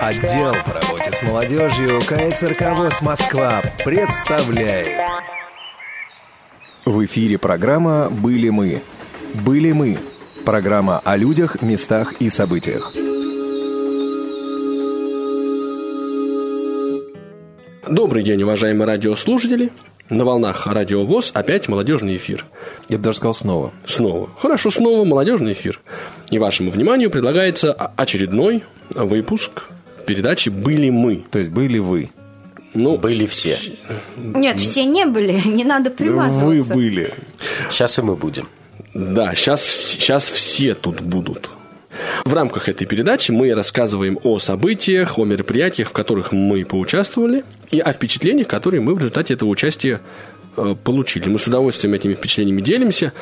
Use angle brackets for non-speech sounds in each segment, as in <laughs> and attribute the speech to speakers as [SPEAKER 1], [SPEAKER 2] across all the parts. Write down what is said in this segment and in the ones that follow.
[SPEAKER 1] Отдел по работе с молодежью КСРК ВОЗ Москва представляет. В эфире программа «Были мы». «Были мы» – программа о людях, местах и событиях.
[SPEAKER 2] Добрый день, уважаемые радиослушатели. На волнах Радио ВОЗ опять молодежный эфир.
[SPEAKER 1] Я бы даже сказал снова.
[SPEAKER 2] Снова. Хорошо, снова молодежный эфир. И вашему вниманию предлагается очередной выпуск передачи «Были мы».
[SPEAKER 1] То есть были вы.
[SPEAKER 2] Ну,
[SPEAKER 3] Были все.
[SPEAKER 4] Нет, все не были, <laughs> не надо
[SPEAKER 1] Вы
[SPEAKER 4] примазываться.
[SPEAKER 1] были.
[SPEAKER 3] Сейчас и мы будем.
[SPEAKER 2] Да, сейчас, сейчас все тут будут. В рамках этой передачи мы рассказываем о событиях, о мероприятиях, в которых мы поучаствовали, и о впечатлениях, которые мы в результате этого участия э, получили. Мы с удовольствием этими впечатлениями делимся.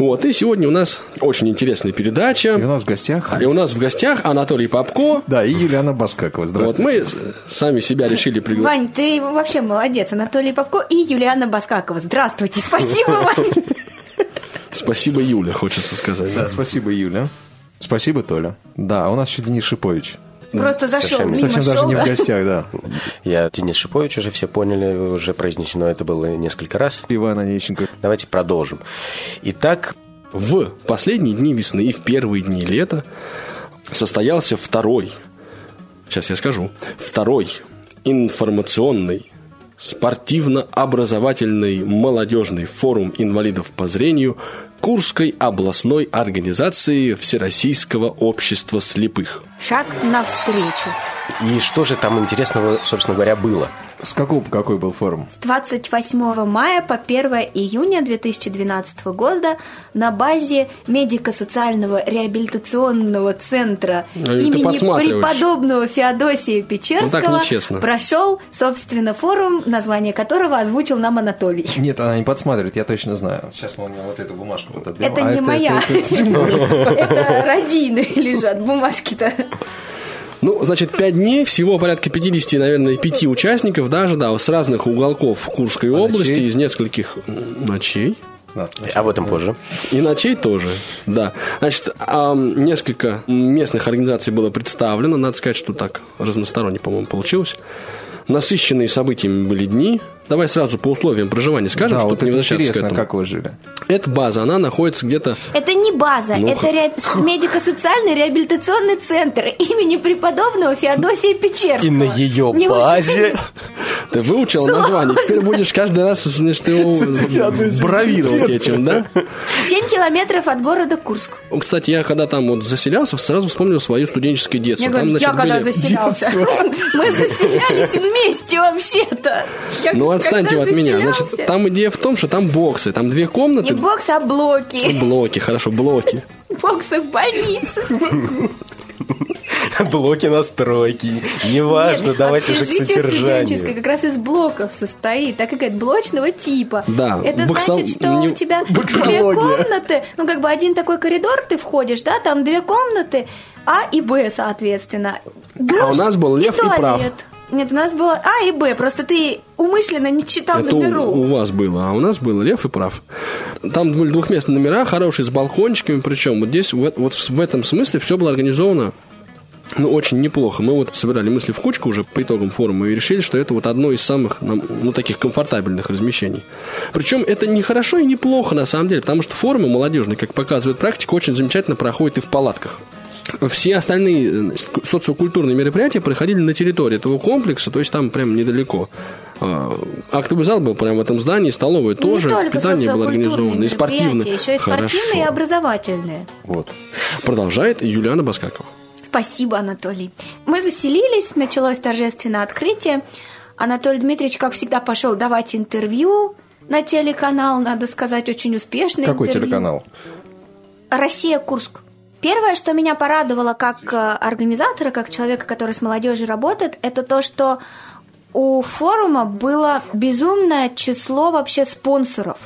[SPEAKER 2] Вот, и сегодня у нас очень интересная передача.
[SPEAKER 1] И у нас в гостях...
[SPEAKER 2] И у нас в гостях Анатолий Попко.
[SPEAKER 1] Да, и Юлиана Баскакова.
[SPEAKER 2] Вот
[SPEAKER 1] Здравствуйте.
[SPEAKER 2] мы с- сами себя решили пригласить.
[SPEAKER 4] Вань, ты вообще молодец. Анатолий Попко и Юлиана Баскакова. Здравствуйте, спасибо, Вань. <laughs>
[SPEAKER 2] Спасибо, Юля, хочется сказать.
[SPEAKER 1] Да, спасибо, Юля. Спасибо, Толя. Да, а у нас еще Денис Шипович.
[SPEAKER 4] Просто зашел,
[SPEAKER 3] Совершенно.
[SPEAKER 4] мимо
[SPEAKER 1] Совсем даже
[SPEAKER 4] шел,
[SPEAKER 1] не в гостях, да. <laughs>
[SPEAKER 3] Я Денис Шипович, уже все поняли, уже произнесено это было несколько раз.
[SPEAKER 1] Иван Онищенко.
[SPEAKER 3] Давайте продолжим. Итак,
[SPEAKER 2] В последние дни весны и в первые дни лета состоялся второй, сейчас я скажу, второй информационный спортивно-образовательный молодежный форум инвалидов по зрению Курской областной организации Всероссийского общества слепых.
[SPEAKER 4] Шаг навстречу.
[SPEAKER 3] и что же там интересного, собственно говоря, было?
[SPEAKER 1] С какого по какой был форум?
[SPEAKER 4] С 28 мая по 1 июня 2012 года на базе медико-социального реабилитационного центра
[SPEAKER 2] Ну, ты
[SPEAKER 4] имени преподобного Феодосия Печерского
[SPEAKER 2] Ну, так нечестно.
[SPEAKER 4] прошел, собственно, форум, название которого озвучил нам Анатолий.
[SPEAKER 1] Нет, она не подсматривает, я точно знаю. Сейчас мы у меня вот эту бумажку вот отберем.
[SPEAKER 4] Это
[SPEAKER 1] А
[SPEAKER 4] не моя.
[SPEAKER 1] это Тимур. <laughs>
[SPEAKER 4] Это родины лежат, бумажки-то.
[SPEAKER 2] Ну, значит, пять дней, всего порядка 50, наверное, пяти участников, даже, да, с разных уголков Курской области,
[SPEAKER 1] ночей?
[SPEAKER 2] из нескольких ночей.
[SPEAKER 1] Да.
[SPEAKER 3] Об этом позже.
[SPEAKER 2] И ночей тоже, да. Значит, несколько местных организаций было представлено. Надо сказать, что так разносторонне, по-моему, получилось. Насыщенные событиями были дни. Давай сразу по условиям проживания скажем,
[SPEAKER 1] Да,
[SPEAKER 2] чтобы
[SPEAKER 1] вот
[SPEAKER 2] не
[SPEAKER 1] это
[SPEAKER 2] возвращаться к
[SPEAKER 1] интересно,
[SPEAKER 2] этому.
[SPEAKER 1] как вы жили.
[SPEAKER 2] Эта база, она находится где-то...
[SPEAKER 4] Это не база,
[SPEAKER 2] Ну,
[SPEAKER 4] это ре- медико-социальный реабилитационный центр имени преподобного Феодосия Печерского.
[SPEAKER 3] И на ее
[SPEAKER 4] Не
[SPEAKER 3] базе...
[SPEAKER 2] Ты выучил название, теперь будешь каждый раз, значит, его бравировать этим, да?
[SPEAKER 4] 7 километров от города Курск.
[SPEAKER 2] Кстати, я когда там вот заселялся, сразу вспомнил свое студенческое детство.
[SPEAKER 4] Я
[SPEAKER 2] Там,
[SPEAKER 4] говорю, я
[SPEAKER 2] значит,
[SPEAKER 4] когда
[SPEAKER 2] были-
[SPEAKER 4] заселялся. Мы заселялись вместе вообще-то.
[SPEAKER 2] Ну, отстаньте
[SPEAKER 4] когда
[SPEAKER 2] от меня.
[SPEAKER 4] заселялся-
[SPEAKER 2] Значит, там идея в том, что там боксы, там две комнаты.
[SPEAKER 4] Не бокс, а блоки.
[SPEAKER 2] Блоки, хорошо, блоки.
[SPEAKER 4] Боксы в больнице.
[SPEAKER 3] Блоки настройки. Неважно,
[SPEAKER 4] Нет,
[SPEAKER 3] давайте же к содержанию.
[SPEAKER 4] как раз из блоков состоит, так как это блочного типа.
[SPEAKER 2] Да,
[SPEAKER 4] Это
[SPEAKER 2] боксол-
[SPEAKER 4] значит, что
[SPEAKER 2] не-
[SPEAKER 4] у тебя две комнаты, ну как бы один такой коридор ты входишь, да, там две комнаты, А и Б, соответственно. Душ
[SPEAKER 2] А у нас был лев и
[SPEAKER 4] туалет.
[SPEAKER 2] прав.
[SPEAKER 4] Нет, у нас было А и Б, просто ты умышленно не читал
[SPEAKER 2] Это у,
[SPEAKER 4] номеров.
[SPEAKER 2] у вас было, а у нас было лев и прав. Там были двухместные номера, хорошие, с балкончиками, причем вот здесь, вот, вот в этом смысле все было организовано ну, очень неплохо. Мы вот собирали мысли в кучку уже по итогам форума и решили, что это вот одно из самых, ну, таких комфортабельных размещений. Причем это не хорошо и не плохо, на самом деле, потому что форумы молодежные, как показывает практика, очень замечательно проходят и в палатках. Все остальные значит, социокультурные мероприятия проходили на территории этого комплекса, то есть там прям недалеко. А, Актовый зал был прямо в этом здании, столовая
[SPEAKER 4] Ну,
[SPEAKER 2] тоже,
[SPEAKER 4] не только
[SPEAKER 2] питание было организовано, и спортивное.
[SPEAKER 4] еще и спортивные и
[SPEAKER 2] Хорошо.
[SPEAKER 4] образовательные.
[SPEAKER 1] Вот.
[SPEAKER 2] Продолжает Юлиана Баскакова.
[SPEAKER 4] Спасибо, Анатолий. Мы заселились, началось торжественное открытие. Анатолий Дмитриевич, как всегда, пошел давать интервью на телеканал, надо сказать, очень успешный
[SPEAKER 1] Какой
[SPEAKER 4] интервью.
[SPEAKER 1] телеканал?
[SPEAKER 4] Россия Курск. Первое, что меня порадовало как э, организатора, как человека, который с молодежью работает, это то, что у форума было безумное число вообще спонсоров.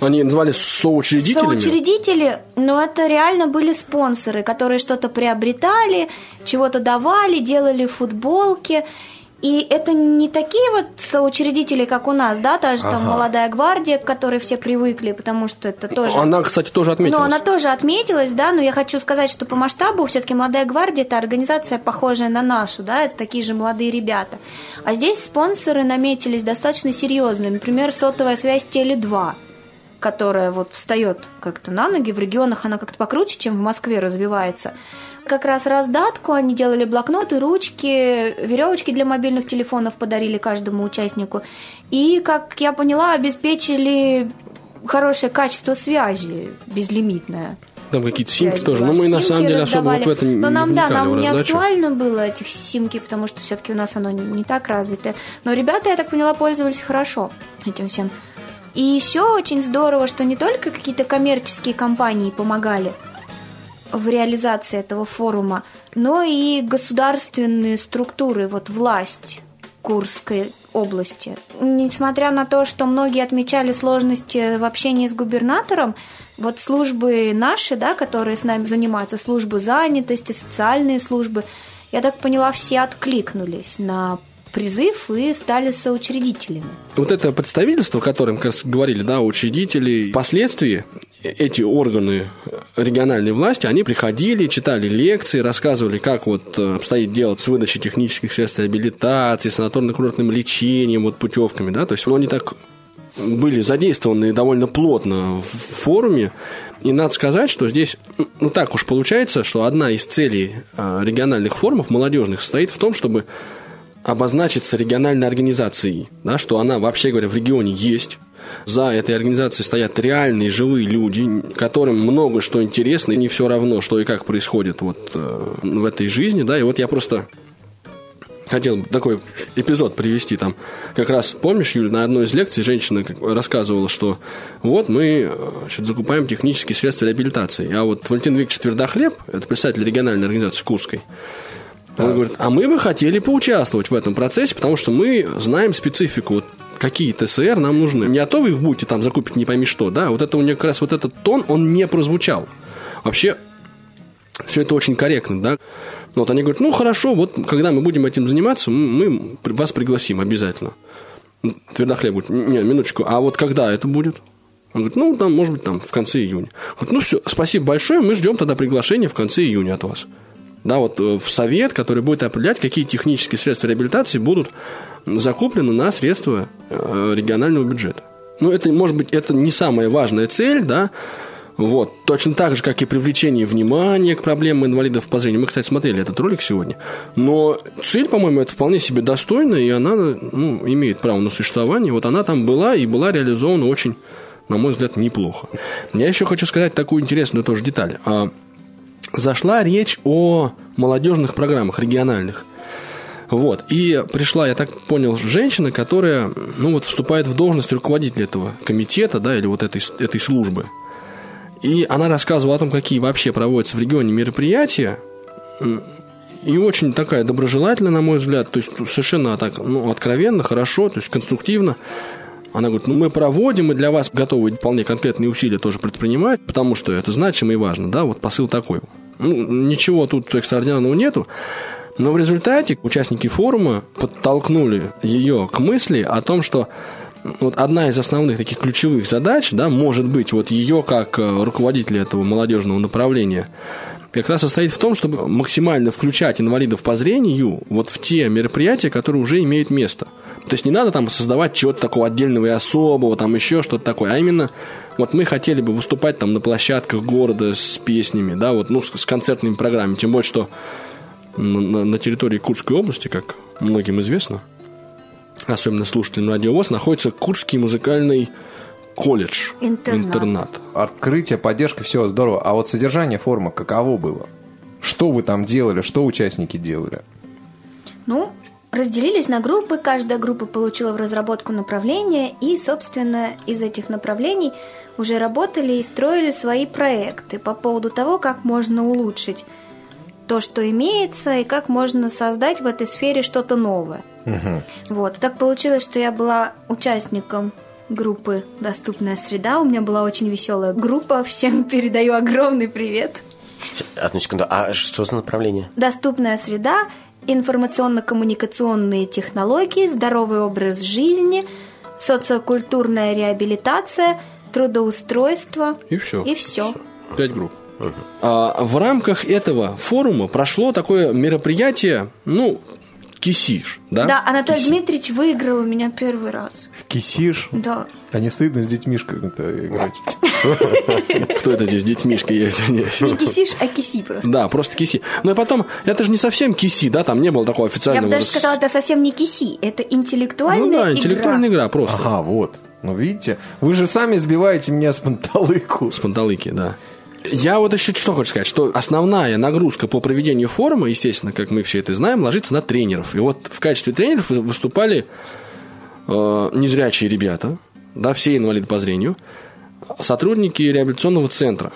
[SPEAKER 2] Они называли соучредителями.
[SPEAKER 4] Соучредители, но это реально были спонсоры, которые что-то приобретали, чего-то давали, делали футболки. И это не такие вот соучредители, как у нас, да, та же там
[SPEAKER 1] Ага.
[SPEAKER 4] молодая гвардия, к которой все привыкли, потому что это тоже...
[SPEAKER 2] Она, кстати, тоже отметилась.
[SPEAKER 4] Ну, она тоже отметилась, да, но я хочу сказать, что по масштабу все-таки «Молодая гвардия» – это организация, похожая на нашу, да, это такие же молодые ребята. А здесь спонсоры наметились достаточно серьезные, например, сотовая связь «Теле2», которая вот встает как-то на ноги, в регионах она как-то покруче, чем в Москве развивается. Как раз раздатку они делали блокноты, ручки, веревочки для мобильных телефонов подарили каждому участнику. И, как я поняла, обеспечили хорошее качество связи, безлимитное.
[SPEAKER 2] Там какие-то симки тоже.
[SPEAKER 4] была.
[SPEAKER 2] Но мы на
[SPEAKER 4] Симки
[SPEAKER 2] самом деле особо
[SPEAKER 4] раздавали.
[SPEAKER 2] вот в это не
[SPEAKER 4] Но нам, да, нам не актуально было этих симки, потому что все-таки у нас оно не, не так развито. Но ребята, я так поняла, пользовались хорошо этим всем. И еще очень здорово, что не только какие-то коммерческие компании помогали в реализации этого форума, но и государственные структуры, вот власть Курской области. Несмотря на то, что многие отмечали сложности в общении с губернатором, вот службы наши, да, которые с нами занимаются, службы занятости, социальные службы, я так поняла, все откликнулись на призыв и стали соучредителями.
[SPEAKER 2] Вот это представительство, о котором как раз говорили, да, учредители, впоследствии эти органы региональной власти, они приходили, читали лекции, рассказывали, как вот э, обстоит дело с выдачей технических средств реабилитации, санаторно-курортным лечением, вот путевками, да, то есть они так были задействованы довольно плотно в форуме. И надо сказать, что здесь, ну так уж получается, что одна из целей э, региональных форумов молодежных состоит в том, чтобы обозначиться региональной организацией, да, что она, вообще говоря, в регионе есть. За этой организацией стоят реальные живые люди, которым много что интересно, и не все равно, что и как происходит вот э, в этой жизни, да, и вот я просто хотел такой эпизод привести там. Как раз, помнишь, Юль, на одной из лекций женщина рассказывала, что вот мы э, значит, закупаем технические средства реабилитации. А вот Валентин Викторович Твердохлеб, это представитель региональной организации Курской, он говорит, а мы бы хотели поучаствовать в этом процессе, потому что мы знаем специфику. Вот какие ТСР нам нужны. Не а то вы их будете там закупить не пойми что, да, вот это у нее как раз вот этот тон, он не прозвучал. Вообще, все это очень корректно, да. Вот они говорят, ну хорошо, вот когда мы будем этим заниматься, мы вас пригласим обязательно. Твердохлеб говорит, не, минуточку, а вот когда это будет? Он говорит, ну, там, может быть, там, в конце июня. Говорит, ну, все, спасибо большое, мы ждем тогда приглашения в конце июня от вас. Да, вот э, в совет, который будет определять, какие технические средства реабилитации будут закуплены на средства э, регионального бюджета. Ну, это, может быть, это не самая важная цель, да, вот. Точно так же, как и привлечение внимания к проблемам инвалидов по зрению. Мы, кстати, смотрели этот ролик сегодня. Но цель, по-моему, это вполне себе достойная, и она ну, имеет право на существование. Вот она там была и была реализована очень, на мой взгляд, неплохо. Я еще хочу сказать такую интересную тоже деталь. Зашла речь о молодежных программах региональных. Вот. И пришла, я так понял, женщина, которая, ну, вот вступает в должность руководителя этого комитета, да, или вот этой, этой службы. И она рассказывала о том, какие вообще проводятся в регионе мероприятия. И очень такая доброжелательная, на мой взгляд, то есть совершенно так, ну, откровенно, хорошо, то есть конструктивно. Она говорит, ну мы проводим, мы для вас готовы вполне конкретные усилия тоже предпринимать, потому что это значимо и важно, да, вот посыл такой. Ну, ничего тут экстраординарного нету, но в результате участники форума подтолкнули ее к мысли о том, что вот одна из основных таких ключевых задач, да, может быть, вот ее как э, руководителя этого молодежного направления, как раз состоит в том, чтобы максимально включать инвалидов по зрению вот в те мероприятия, которые уже имеют место. То есть не надо там создавать чего-то такого отдельного и особого, там еще что-то такое, а именно вот мы хотели бы выступать там на площадках города с песнями, да, вот, ну, с, с концертными программами, тем более, что на, на- на территории Курской области, как многим известно, особенно слушателям радиовоз, находится Курский музыкальный колледж.
[SPEAKER 4] Интернат.
[SPEAKER 1] Открытие, поддержка, все здорово. А вот содержание форума каково было? Что вы там делали, что участники делали?
[SPEAKER 4] Ну, разделились на группы, каждая группа получила в разработку направления, и, собственно, из этих направлений уже работали и строили свои проекты по поводу того, как можно улучшить то, что имеется, и как можно создать в этой сфере что-то новое. Вот. И так получилось, что я была участником группы «Доступная среда». У меня была очень веселая группа. Всем <laughs> передаю огромный привет.
[SPEAKER 3] Одну секунду. А что за направление?
[SPEAKER 4] Доступная среда информационно-коммуникационные технологии, здоровый образ жизни, социокультурная реабилитация, трудоустройство.
[SPEAKER 2] И все.
[SPEAKER 4] И все.
[SPEAKER 2] Пять групп. А, в рамках этого форума прошло такое мероприятие, ну, кисиш, да?
[SPEAKER 4] Да, Анатолий
[SPEAKER 2] Кисиш.
[SPEAKER 4] Дмитриевич выиграл у меня первый раз.
[SPEAKER 1] Кисишь.
[SPEAKER 4] Да.
[SPEAKER 1] А не стыдно с детьмишками-то играть? <laughs>
[SPEAKER 2] Кто это здесь, детьмишка, я извиняюсь.
[SPEAKER 4] Не кисиш, а киси просто.
[SPEAKER 2] Да, просто киси. Ну и потом, это же не совсем киси, да, там не было такого
[SPEAKER 4] Я
[SPEAKER 2] официального...
[SPEAKER 4] бы даже сказала, это совсем не киси, это интеллектуальная
[SPEAKER 2] Ну да,
[SPEAKER 4] игра.
[SPEAKER 2] интеллектуальная игра просто.
[SPEAKER 1] Ага, вот. Ну, видите, вы же сами сбиваете меня с панталыку.
[SPEAKER 2] С панталыки, да. Я вот еще что хочу сказать, что основная нагрузка по проведению форума, естественно, как мы все это знаем, ложится на тренеров. И вот в качестве тренеров вы- выступали э, незрячие ребята, да, все инвалиды по зрению, сотрудники реабилитационного центра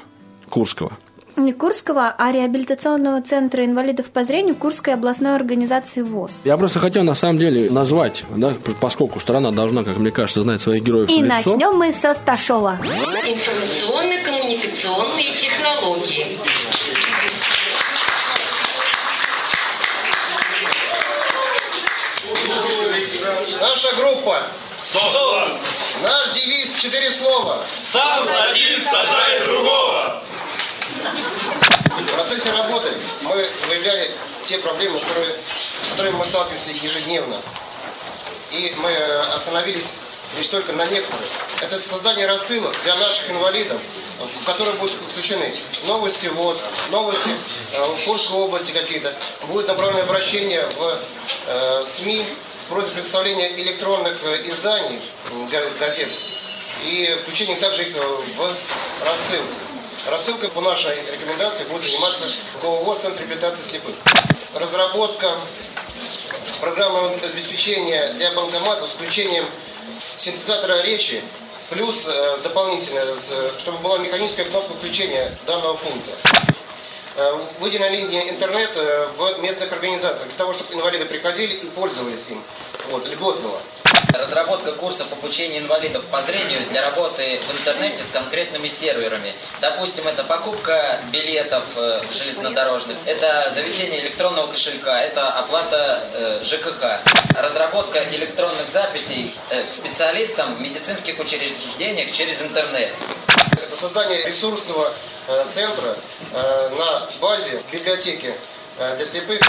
[SPEAKER 2] Курского.
[SPEAKER 4] Не Курского, а реабилитационного центра инвалидов по зрению Курской областной организации ВОЗ.
[SPEAKER 2] Я просто хотел на самом деле назвать, да, поскольку страна должна, как мне кажется, знать своих героев
[SPEAKER 4] И
[SPEAKER 2] лицо.
[SPEAKER 4] начнем мы со Сташова.
[SPEAKER 5] Информационно-коммуникационные технологии.
[SPEAKER 6] Наша группа. Наш девиз четыре слова.
[SPEAKER 7] Сам садись, сажай другого.
[SPEAKER 6] В процессе работы мы выявляли те проблемы, которые, с которыми мы сталкиваемся ежедневно. И мы э, остановились лишь только на некоторых. Это создание рассылок для наших инвалидов, в которые будут включены новости ВОЗ, новости э, в Курской области какие-то. Будет направлено обращение в э, СМИ с просьбой представления электронных э, изданий, газет, и включение также их э, в рассылку. Рассылкой по нашей рекомендации будет заниматься ГОВОЗ Центр реабилитации слепых. Разработка программного обеспечения для банкоматов с включением синтезатора речи, плюс э, дополнительно, чтобы была механическая кнопка включения данного пункта. Э, Выделена линия интернета в местных организациях для того, чтобы инвалиды приходили и пользовались им. Вот, льготного.
[SPEAKER 8] Разработка курсов обучения инвалидов по зрению для работы в интернете с конкретными серверами. Допустим, это покупка билетов э, железнодорожных, это заведение электронного кошелька, это оплата э, ЖКХ. Разработка электронных записей э, к специалистам в медицинских учреждениях через интернет.
[SPEAKER 6] Это создание ресурсного центра на базе библиотеки для слепых.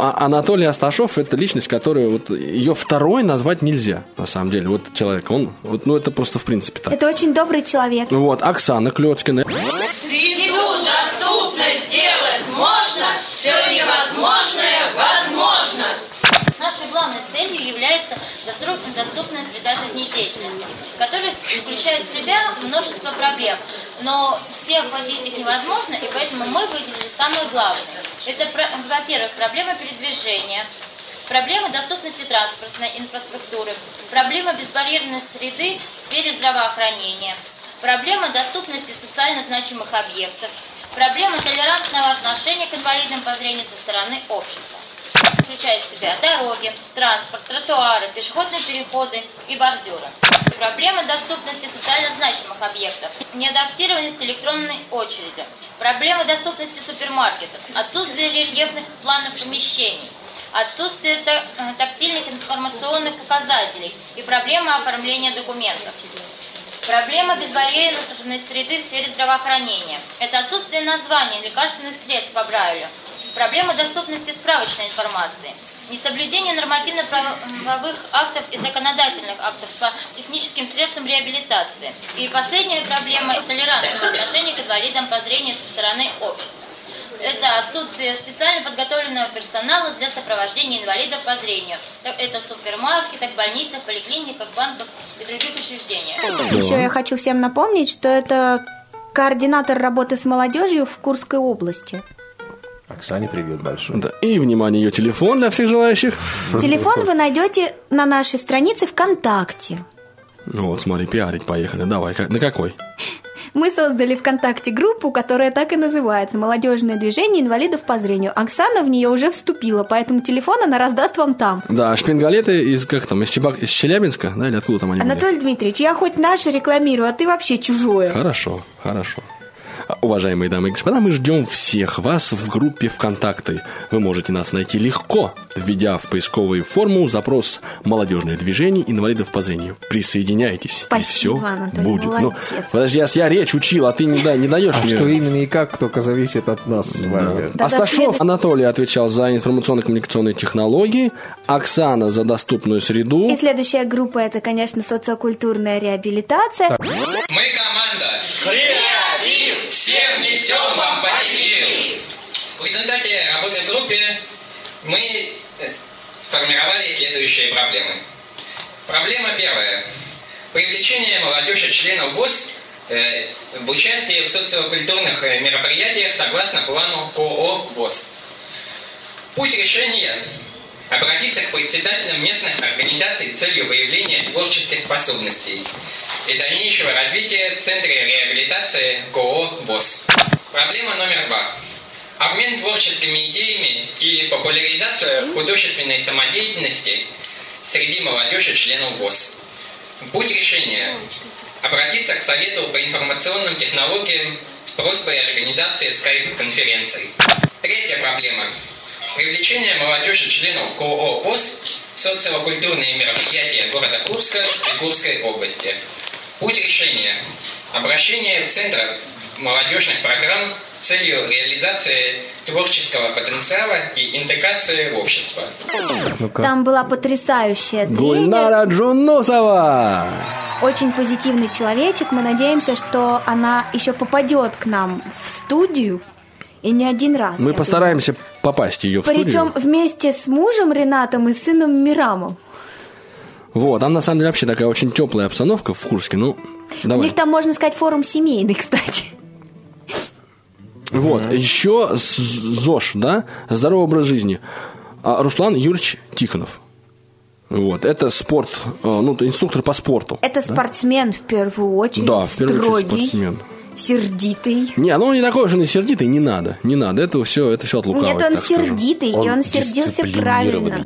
[SPEAKER 2] А Анатолий Асташов это личность, которую вот ее второй назвать нельзя, на самом деле. Вот человек, он, вот, ну это просто в принципе так.
[SPEAKER 4] Это очень добрый человек.
[SPEAKER 2] Вот, Оксана Клецкина.
[SPEAKER 5] Среду доступно сделать можно, все невозможное возможно.
[SPEAKER 9] Нашей главной целью является доступ- доступная среда жизнедеятельности, которая включает в себя множество проблем. Но все охватить их невозможно, и поэтому мы выделили самые главные. Это, во-первых, проблема передвижения, проблема доступности транспортной инфраструктуры, проблема безбарьерной среды в сфере здравоохранения, проблема доступности социально значимых объектов, проблема толерантного отношения к инвалидам по зрению со стороны общества включает в себя дороги, транспорт, тротуары, пешеходные переходы и бордюры. Проблема доступности социально значимых объектов, неадаптированность электронной очереди, проблема доступности супермаркетов, отсутствие рельефных планов помещений, отсутствие э, тактильных информационных указателей и проблема оформления документов. Проблема безбарьерной среды в сфере здравоохранения. Это отсутствие названий лекарственных средств по Брайлю. Проблема доступности справочной информации. Несоблюдение нормативно-правовых актов и законодательных актов по техническим средствам реабилитации. И последняя проблема – толерантного отношения к инвалидам по зрению со стороны общества. Это отсутствие специально подготовленного персонала для сопровождения инвалидов по зрению. Это в супермаркетах, больницах, поликлиниках, банках и других учреждениях.
[SPEAKER 4] Еще я хочу всем напомнить, что это координатор работы с молодежью в Курской области.
[SPEAKER 1] Оксане привет большой.
[SPEAKER 2] Да. И, внимание, ее телефон для всех желающих.
[SPEAKER 4] Телефон вы найдете на нашей странице ВКонтакте.
[SPEAKER 2] Ну вот, смотри, пиарить поехали. Давай, как- на какой?
[SPEAKER 4] Мы создали ВКонтакте группу, которая так и называется «Молодежное движение инвалидов по зрению». Оксана в нее уже вступила, поэтому телефон она раздаст вам там.
[SPEAKER 2] Да, шпингалеты из, как там, из, Чебак- из Челябинска, да, или откуда там они были?
[SPEAKER 4] Анатолий Дмитриевич, я хоть наше рекламирую, а ты вообще чужое.
[SPEAKER 2] Хорошо, хорошо. А, Уважаемые дамы и господа, мы ждем всех вас в группе ВКонтакте. Вы можете нас найти легко, введя в поисковую форму запрос «Молодежное движение инвалидов по зрению». Присоединяйтесь,
[SPEAKER 4] Спасибо,
[SPEAKER 2] и все
[SPEAKER 4] Анатолий,
[SPEAKER 2] будет. Ну,
[SPEAKER 4] молодец.
[SPEAKER 2] подожди, я, я речь учил, а ты не, да, не даешь
[SPEAKER 1] А
[SPEAKER 2] мне.
[SPEAKER 1] что именно и как только зависит от нас с вами.
[SPEAKER 4] Тогда
[SPEAKER 2] Асташов
[SPEAKER 4] след-
[SPEAKER 2] Анатолий отвечал за информационно-коммуникационные технологии, Оксана за доступную среду.
[SPEAKER 4] И следующая группа это, конечно, социокультурная реабилитация.
[SPEAKER 7] Мы команда. Креатив! Всем несем вам позитив! В результате работы в группе мы э, формировали следующие проблемы. Проблема первая. Привлечение молодежи членов ВОЗ э, в участие в социокультурных э, мероприятиях согласно плану КОО ВОЗ. Путь решения – обратиться к председателям местных организаций с целью выявления творческих способностей и дальнейшего развития в Центре реабилитации КОО ВОЗ. Проблема номер два. Обмен творческими идеями и популяризация художественной самодеятельности среди молодежи членов ВОЗ. Путь решения – обратиться к Совету по информационным технологиям с просьбой организации скайп-конференций. Третья проблема – привлечение молодежи членов КОО ВОЗ в социокультурные мероприятия города Курска и Курской области. Путь решения – обращение в Центр молодежных программ с целью реализации творческого потенциала и интеграции в общество.
[SPEAKER 1] Ну-ка.
[SPEAKER 4] Там была потрясающая тренер,
[SPEAKER 2] Гульнара Джунусова!
[SPEAKER 4] очень позитивный человечек. Мы надеемся, что она еще попадет к нам в студию и не один раз.
[SPEAKER 2] Мы постараемся попасть ее в
[SPEAKER 4] думаю. Причем
[SPEAKER 2] студию.
[SPEAKER 4] вместе с мужем Ренатом и сыном Мирамом.
[SPEAKER 2] Вот, там на самом деле вообще такая очень теплая обстановка в Курске. Ну,
[SPEAKER 4] У
[SPEAKER 2] давай.
[SPEAKER 4] них там, можно сказать, форум семейный, <laughs> кстати.
[SPEAKER 2] Вот, еще с- ЗОЖ, да, здоровый образ жизни. А, Руслан Юрьевич Тихонов. Вот, это спорт, э, ну, инструктор по спорту.
[SPEAKER 4] Это спортсмен в первую очередь,
[SPEAKER 2] Да, в первую очередь
[SPEAKER 4] строгий,
[SPEAKER 2] спортсмен.
[SPEAKER 4] сердитый.
[SPEAKER 2] Не, ну он не такой же не сердитый, не надо, не надо. Это все, это все от лукавых,
[SPEAKER 4] Нет, он
[SPEAKER 2] так скажем.
[SPEAKER 4] сердитый, и
[SPEAKER 3] Он
[SPEAKER 4] он сердился правильно.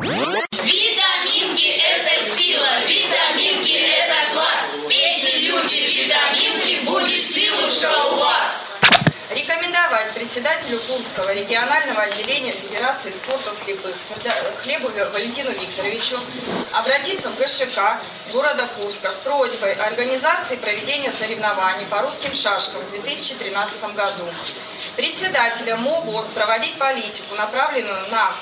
[SPEAKER 10] Председателю Курского регионального отделения Федерации спорта слепых Хлебу Валентину Викторовичу обратиться в ГШК города Курска с просьбой организации проведения соревнований по русским шашкам в 2013 году. Председателя МОВОЗ проводить политику, направленную на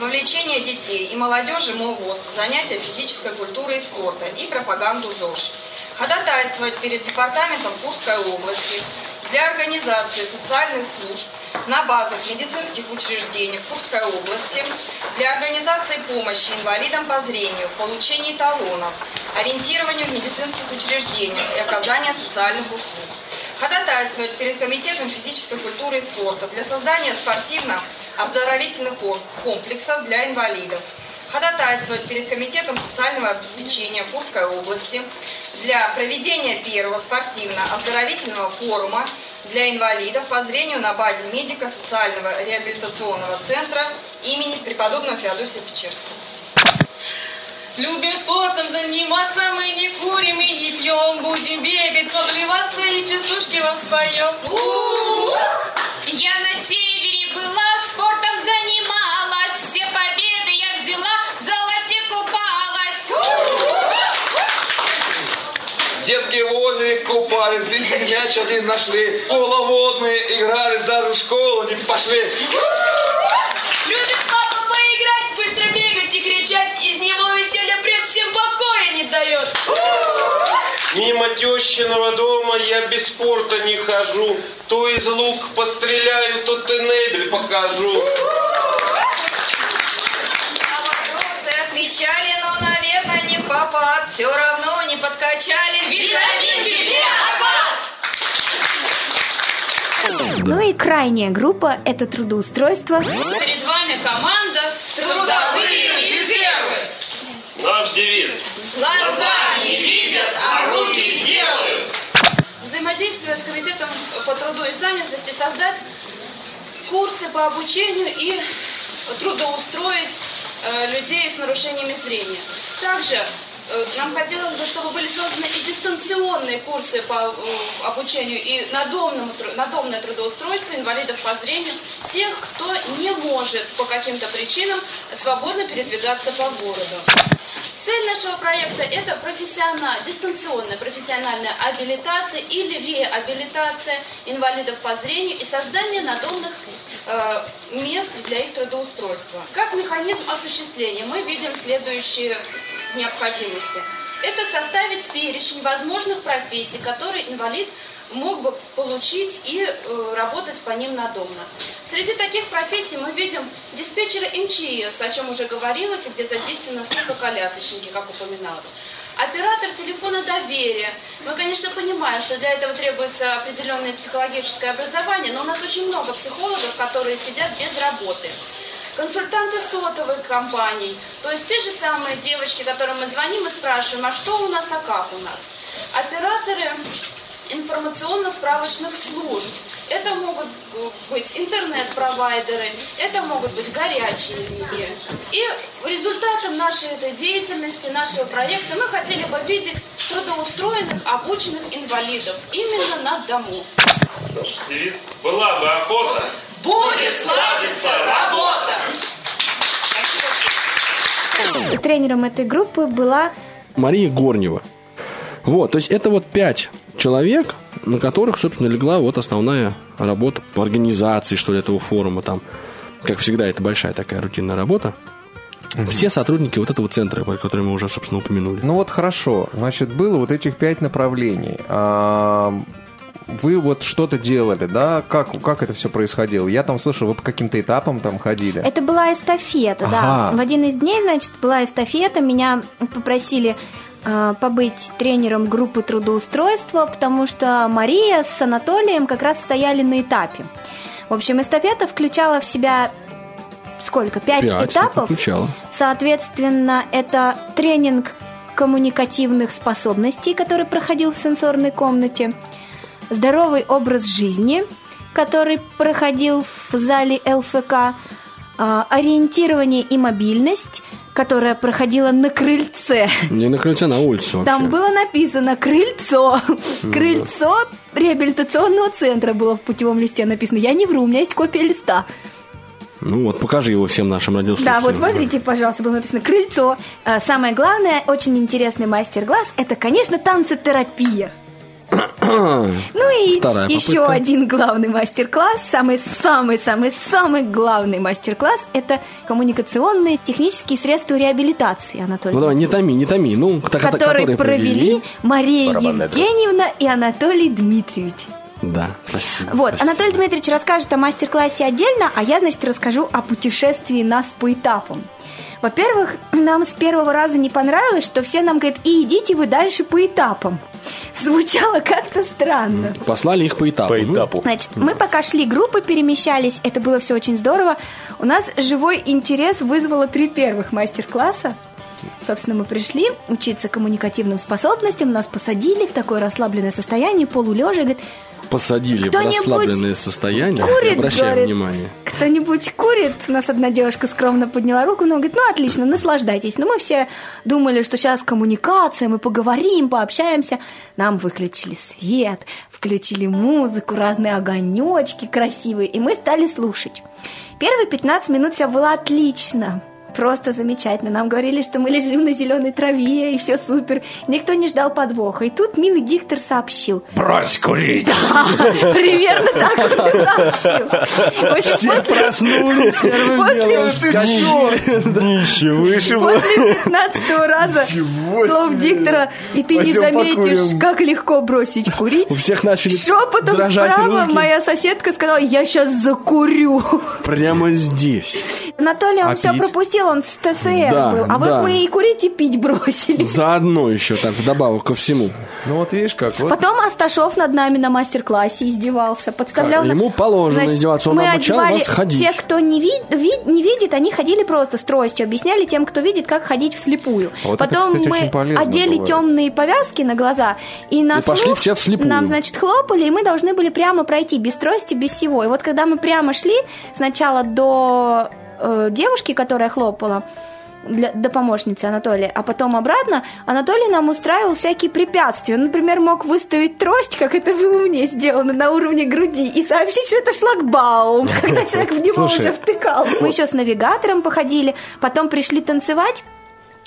[SPEAKER 10] вовлечение детей и молодежи МОВОЗ в занятия физической культуры и спорта и пропаганду ЗОЖ. Ходатайствовать перед Департаментом Курской области для организации социальных служб на базах медицинских учреждений в Курской области для организации помощи инвалидам по зрению в получении талонов, ориентированию в медицинских учреждениях и оказания социальных услуг. Ходатайствовать перед Комитетом физической культуры и спорта для создания спортивно-оздоровительных комплексов для инвалидов. Ходатайствовать перед Комитетом социального обеспечения Курской области для проведения первого спортивно-оздоровительного форума для инвалидов по зрению на базе медико-социального реабилитационного центра имени преподобного Феодосия Печерского.
[SPEAKER 11] Любим спортом заниматься, мы не курим и не пьем, будем бегать, согреваться и частушки вам споем.
[SPEAKER 5] Я на севере была,
[SPEAKER 12] один нашли, половодные игрались, даже в школу не пошли.
[SPEAKER 11] Любит папа поиграть, быстро бегать и кричать, из него веселье пред всем покоя не дает.
[SPEAKER 13] Мимо тещиного дома я без спорта не хожу. То из лук постреляю, то тенебель покажу.
[SPEAKER 10] Вопросы отвечали, но, наверное, не попад. Все равно не подкачали.
[SPEAKER 5] Витаминки все
[SPEAKER 4] Ну и крайняя группа – это трудоустройство.
[SPEAKER 11] Перед вами команда
[SPEAKER 5] Трудовые резервы.
[SPEAKER 14] Наш девиз.
[SPEAKER 5] Глаза не видят, а руки делают.
[SPEAKER 11] Взаимодействуя с Комитетом по труду и занятости, создать курсы по обучению и трудоустроить э, людей с нарушениями зрения. Также нам хотелось бы, чтобы были созданы и дистанционные курсы по э, обучению и надомному, надомное трудоустройство инвалидов по зрению, тех, кто не может по каким-то причинам свободно передвигаться по городу. Цель нашего проекта – это профессиональ, дистанционная профессиональная абилитация или реабилитация инвалидов по зрению и создание надомных э, мест для их трудоустройства. Как механизм осуществления мы видим следующие необходимости. Это составить перечень возможных профессий, которые инвалид мог бы получить и э, работать по ним надомно. Среди таких профессий мы видим диспетчера МЧС, о чем уже говорилось, и где задействованы служба колясочники, как упоминалось. Оператор телефона доверия. Мы, конечно, понимаем, что для этого требуется определенное психологическое образование, но у нас очень много психологов, которые сидят без работы. Консультанты сотовых компаний, то есть те же самые девочки, которым мы звоним и спрашиваем, а что у нас, а как у нас. Операторы информационно-справочных служб. Это могут быть интернет-провайдеры, это могут быть горячие линии. И результатом нашей этой деятельности, нашего проекта мы хотели бы видеть трудоустроенных, обученных инвалидов именно на дому.
[SPEAKER 14] Девиз. Была бы охота.
[SPEAKER 5] Будет сладиться работа.
[SPEAKER 4] Тренером этой группы была
[SPEAKER 2] Мария Горнева. Вот, то есть это вот пять человек, на которых, собственно, легла вот основная работа по организации, что ли, этого форума там. Как всегда, это большая такая рутинная работа. Все сотрудники вот этого центра, про который мы уже, собственно, упомянули.
[SPEAKER 1] Ну вот хорошо, значит, было вот этих пять направлений. А, Вы вот что-то делали, да? Как, как это все происходило? Я там слышал, вы по каким-то этапам там ходили.
[SPEAKER 4] Это была эстафета, да.
[SPEAKER 1] Ага.
[SPEAKER 4] В один из дней, значит, была эстафета. Меня попросили э, побыть тренером группы трудоустройства, потому что Мария с Анатолием как раз стояли на этапе. В общем, эстафета включала в себя сколько? Пять,
[SPEAKER 2] Пять
[SPEAKER 4] этапов.
[SPEAKER 2] включала.
[SPEAKER 4] Соответственно, это тренинг коммуникативных способностей, который проходил в сенсорной комнате, здоровый образ жизни, который проходил в зале ЛФК, а, ориентирование и мобильность, которая проходила на крыльце.
[SPEAKER 2] Не на крыльце, на улице вообще.
[SPEAKER 4] Там было написано «Крыльцо».
[SPEAKER 2] Ну
[SPEAKER 4] Крыльцо реабилитационного центра было в путевом листе написано. Я не вру, у меня есть копия листа.
[SPEAKER 2] Ну вот, покажи его всем нашим радиослушателям.
[SPEAKER 4] Да, вот смотрите, пожалуйста, было написано «Крыльцо». А, Самое главное, очень интересный мастер-класс – это, конечно, танцетерапия. Ну и
[SPEAKER 2] Вторая
[SPEAKER 4] еще
[SPEAKER 2] попытка.
[SPEAKER 4] один главный мастер-класс, самый-самый-самый-самый главный мастер-класс – это коммуникационные технические средства реабилитации, Анатолий.
[SPEAKER 2] Ну давай, не томи, не томи. Ну, так,
[SPEAKER 4] которые провели Мария
[SPEAKER 2] Барабанная.
[SPEAKER 4] Евгеньевна и Анатолий Дмитриевич.
[SPEAKER 2] Да, спасибо.
[SPEAKER 4] Вот,
[SPEAKER 2] спасибо.
[SPEAKER 4] Анатолий Дмитриевич расскажет о мастер-классе отдельно, а я, значит, расскажу о путешествии нас по этапам. Во-первых, нам с первого раза не понравилось, что все нам говорят, и идите вы дальше по этапам. <laughs> Звучало как-то странно.
[SPEAKER 2] Послали их по этапу. По этапу.
[SPEAKER 4] Значит, мы пока шли, группы перемещались, это было все очень здорово. У нас живой интерес вызвало три первых мастер-класса. Собственно, мы пришли учиться коммуникативным способностям, нас посадили в такое расслабленное состояние, полулежа, и говорит,
[SPEAKER 2] Посадили в расслабленное состояние.
[SPEAKER 4] курит,
[SPEAKER 2] Обращаем
[SPEAKER 4] говорит.
[SPEAKER 2] внимание.
[SPEAKER 4] кто-нибудь курит? У нас одна девушка скромно подняла руку, но говорит, ну отлично, наслаждайтесь. Но мы все думали, что сейчас коммуникация, мы поговорим, пообщаемся. Нам выключили свет, включили музыку, разные огонечки красивые, и мы стали слушать. Первые 15 минут все было отлично. Просто замечательно. Нам говорили, что мы лежим на зеленой траве, и все супер. Никто не ждал подвоха. И тут милый диктор сообщил.
[SPEAKER 15] Брось курить!
[SPEAKER 4] Примерно так он и сообщил.
[SPEAKER 15] Все
[SPEAKER 4] после-
[SPEAKER 15] проснулись первым
[SPEAKER 4] после-
[SPEAKER 15] делом. Днище выше.
[SPEAKER 4] После 15 раза слов диктора, и ты не заметишь, как легко бросить курить.
[SPEAKER 2] У всех начали
[SPEAKER 4] Шепотом
[SPEAKER 2] дрожать
[SPEAKER 4] справа
[SPEAKER 2] руки.
[SPEAKER 4] моя соседка сказала, я сейчас закурю.
[SPEAKER 2] Прямо здесь.
[SPEAKER 4] Анатолий, он
[SPEAKER 2] А
[SPEAKER 4] все
[SPEAKER 2] пить?
[SPEAKER 4] Пропустил, он с ТСР
[SPEAKER 2] Да,
[SPEAKER 4] был. А вы
[SPEAKER 2] да.
[SPEAKER 4] бы и курить, и пить бросили.
[SPEAKER 2] Заодно еще так, вдобавок ко всему.
[SPEAKER 1] Ну вот видишь как, вот.
[SPEAKER 4] Потом Асташов над нами на мастер-классе издевался, подставлял... На-
[SPEAKER 2] ему положено
[SPEAKER 4] Значит,
[SPEAKER 2] издеваться, он
[SPEAKER 4] мы
[SPEAKER 2] обучал
[SPEAKER 4] одевали
[SPEAKER 2] вас ходить.
[SPEAKER 4] Те, кто не, вид- вид- не видит, они ходили просто с тростью, объясняли тем, кто видит, как ходить вслепую.
[SPEAKER 1] Вот это,
[SPEAKER 4] Потом
[SPEAKER 1] кстати,
[SPEAKER 4] мы
[SPEAKER 1] очень полезно
[SPEAKER 4] одели
[SPEAKER 1] бывает.
[SPEAKER 4] темные повязки на глаза, и на
[SPEAKER 2] И пошли
[SPEAKER 4] слух
[SPEAKER 2] все вслепую.
[SPEAKER 4] нам, значит, хлопали, и мы должны были прямо пройти, без трости, без всего. И вот когда мы прямо шли, сначала до э, девушки, которая хлопала, для, до помощницы Анатолия, а потом обратно, Анатолий нам устраивал всякие препятствия. Он, например, мог выставить трость, как это было мне сделано, на уровне груди, и сообщить, что это шлагбаум, <laughs> когда человек в него уже втыкал. Мы еще с навигатором походили, потом пришли танцевать,